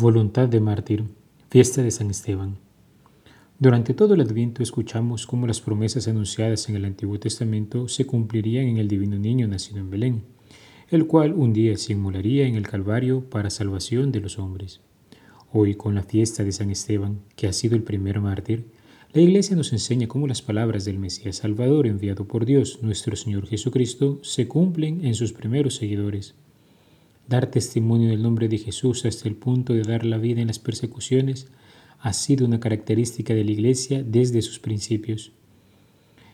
Voluntad de mártir, fiesta de San Esteban. Durante todo el Adviento escuchamos cómo las promesas anunciadas en el Antiguo Testamento se cumplirían en el divino niño nacido en Belén, el cual un día se inmolaría en el Calvario para salvación de los hombres. Hoy, con la fiesta de San Esteban, que ha sido el primer mártir, la Iglesia nos enseña cómo las palabras del Mesías Salvador enviado por Dios, nuestro Señor Jesucristo, se cumplen en sus primeros seguidores. Dar testimonio del nombre de Jesús hasta el punto de dar la vida en las persecuciones ha sido una característica de la Iglesia desde sus principios.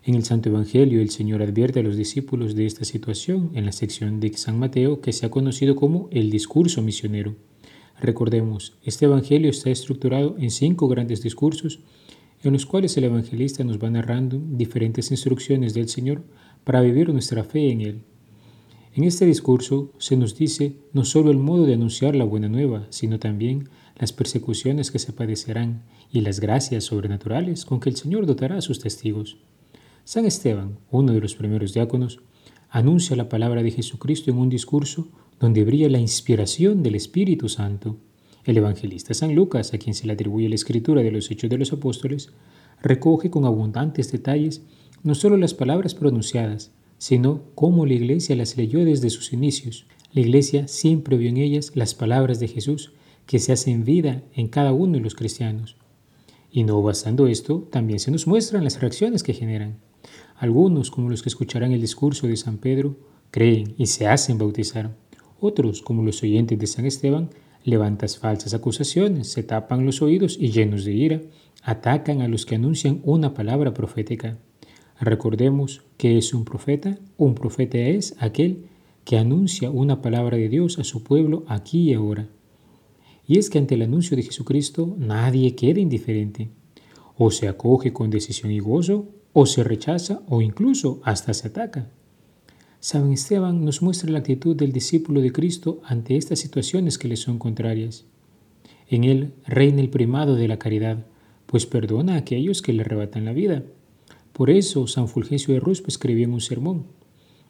En el Santo Evangelio el Señor advierte a los discípulos de esta situación en la sección de San Mateo que se ha conocido como el discurso misionero. Recordemos, este Evangelio está estructurado en cinco grandes discursos en los cuales el evangelista nos va narrando diferentes instrucciones del Señor para vivir nuestra fe en Él. En este discurso se nos dice no solo el modo de anunciar la buena nueva, sino también las persecuciones que se padecerán y las gracias sobrenaturales con que el Señor dotará a sus testigos. San Esteban, uno de los primeros diáconos, anuncia la palabra de Jesucristo en un discurso donde brilla la inspiración del Espíritu Santo. El evangelista San Lucas, a quien se le atribuye la escritura de los Hechos de los Apóstoles, recoge con abundantes detalles no solo las palabras pronunciadas, sino cómo la Iglesia las leyó desde sus inicios. La Iglesia siempre vio en ellas las palabras de Jesús que se hacen vida en cada uno de los cristianos. Y no bastando esto, también se nos muestran las reacciones que generan. Algunos, como los que escucharán el discurso de San Pedro, creen y se hacen bautizar. Otros, como los oyentes de San Esteban, levantan falsas acusaciones, se tapan los oídos y llenos de ira, atacan a los que anuncian una palabra profética. Recordemos que es un profeta. Un profeta es aquel que anuncia una palabra de Dios a su pueblo aquí y ahora. Y es que ante el anuncio de Jesucristo nadie queda indiferente. O se acoge con decisión y gozo, o se rechaza, o incluso hasta se ataca. San Esteban nos muestra la actitud del discípulo de Cristo ante estas situaciones que le son contrarias. En él reina el primado de la caridad, pues perdona a aquellos que le arrebatan la vida. Por eso San Fulgencio de Ruspe escribió en un sermón,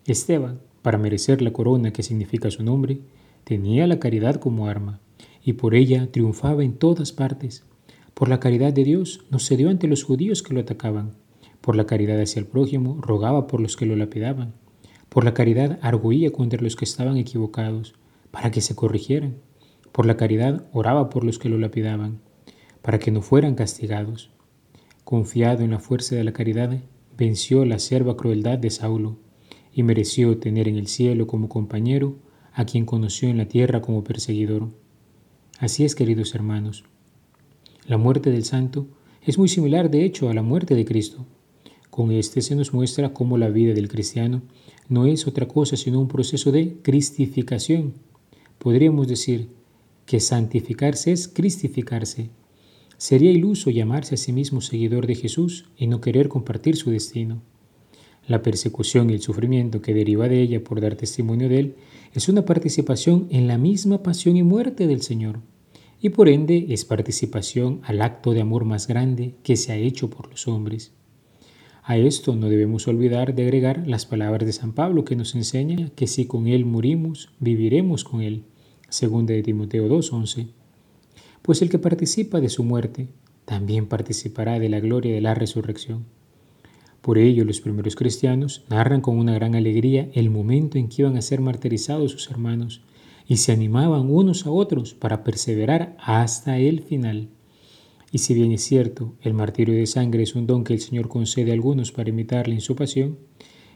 Esteban, para merecer la corona que significa su nombre, tenía la caridad como arma y por ella triunfaba en todas partes. Por la caridad de Dios no cedió ante los judíos que lo atacaban. Por la caridad hacia el prójimo rogaba por los que lo lapidaban. Por la caridad arguía contra los que estaban equivocados, para que se corrigieran. Por la caridad oraba por los que lo lapidaban, para que no fueran castigados. Confiado en la fuerza de la caridad, venció la acerba crueldad de Saulo y mereció tener en el cielo como compañero a quien conoció en la tierra como perseguidor. Así es, queridos hermanos. La muerte del santo es muy similar, de hecho, a la muerte de Cristo. Con este se nos muestra cómo la vida del cristiano no es otra cosa sino un proceso de cristificación. Podríamos decir que santificarse es cristificarse. Sería iluso llamarse a sí mismo seguidor de Jesús y no querer compartir su destino. La persecución y el sufrimiento que deriva de ella por dar testimonio de Él es una participación en la misma pasión y muerte del Señor, y por ende es participación al acto de amor más grande que se ha hecho por los hombres. A esto no debemos olvidar de agregar las palabras de San Pablo que nos enseña que si con Él morimos, viviremos con Él, según de Timoteo 2.11. Pues el que participa de su muerte, también participará de la gloria de la resurrección. Por ello, los primeros cristianos narran con una gran alegría el momento en que iban a ser martirizados sus hermanos y se animaban unos a otros para perseverar hasta el final. Y si bien es cierto, el martirio de sangre es un don que el Señor concede a algunos para imitarle en su pasión,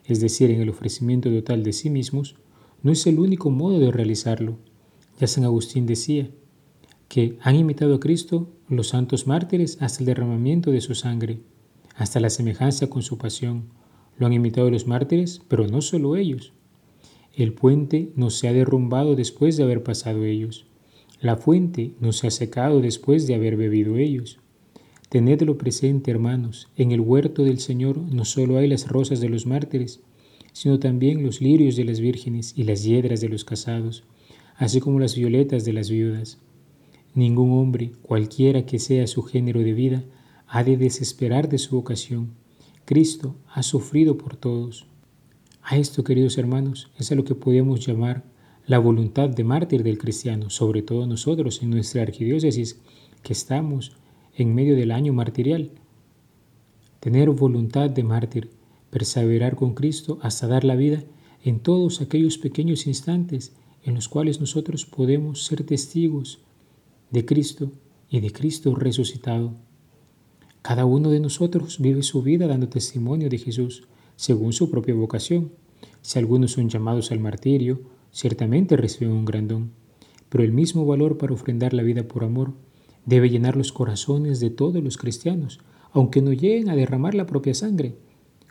es decir, en el ofrecimiento total de sí mismos, no es el único modo de realizarlo. Ya San Agustín decía que han imitado a Cristo los santos mártires hasta el derramamiento de su sangre hasta la semejanza con su pasión. Lo han imitado los mártires, pero no solo ellos. El puente no se ha derrumbado después de haber pasado ellos. La fuente no se ha secado después de haber bebido ellos. Tenedlo presente, hermanos, en el huerto del Señor no solo hay las rosas de los mártires, sino también los lirios de las vírgenes y las hiedras de los casados, así como las violetas de las viudas. Ningún hombre, cualquiera que sea su género de vida, ha de desesperar de su vocación. Cristo ha sufrido por todos. A esto, queridos hermanos, es a lo que podemos llamar la voluntad de mártir del cristiano, sobre todo nosotros en nuestra arquidiócesis, que estamos en medio del año martirial. Tener voluntad de mártir, perseverar con Cristo hasta dar la vida en todos aquellos pequeños instantes en los cuales nosotros podemos ser testigos de Cristo y de Cristo resucitado. Cada uno de nosotros vive su vida dando testimonio de Jesús según su propia vocación. Si algunos son llamados al martirio, ciertamente reciben un gran don, pero el mismo valor para ofrendar la vida por amor debe llenar los corazones de todos los cristianos, aunque no lleguen a derramar la propia sangre.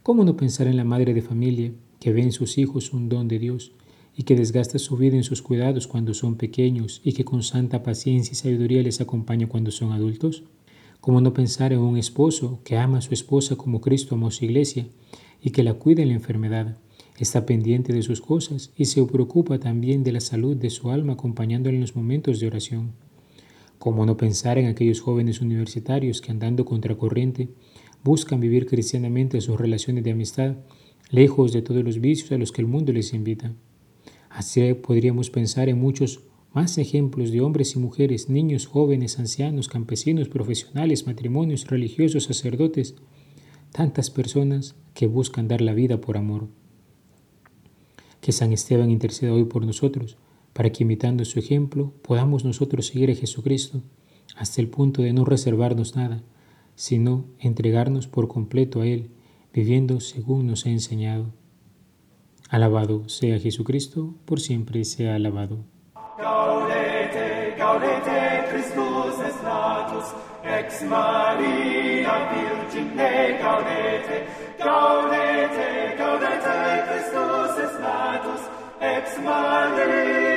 ¿Cómo no pensar en la madre de familia que ve en sus hijos un don de Dios y que desgasta su vida en sus cuidados cuando son pequeños y que con santa paciencia y sabiduría les acompaña cuando son adultos? ¿Cómo no pensar en un esposo que ama a su esposa como Cristo amó su iglesia y que la cuida en la enfermedad? Está pendiente de sus cosas y se preocupa también de la salud de su alma acompañándola en los momentos de oración. ¿Cómo no pensar en aquellos jóvenes universitarios que andando contracorriente buscan vivir cristianamente sus relaciones de amistad, lejos de todos los vicios a los que el mundo les invita? Así podríamos pensar en muchos más ejemplos de hombres y mujeres, niños, jóvenes, ancianos, campesinos, profesionales, matrimonios, religiosos, sacerdotes, tantas personas que buscan dar la vida por amor. Que San Esteban interceda hoy por nosotros para que imitando su ejemplo podamos nosotros seguir a Jesucristo hasta el punto de no reservarnos nada, sino entregarnos por completo a Él, viviendo según nos ha enseñado. Alabado sea Jesucristo, por siempre sea alabado. Es ex Christus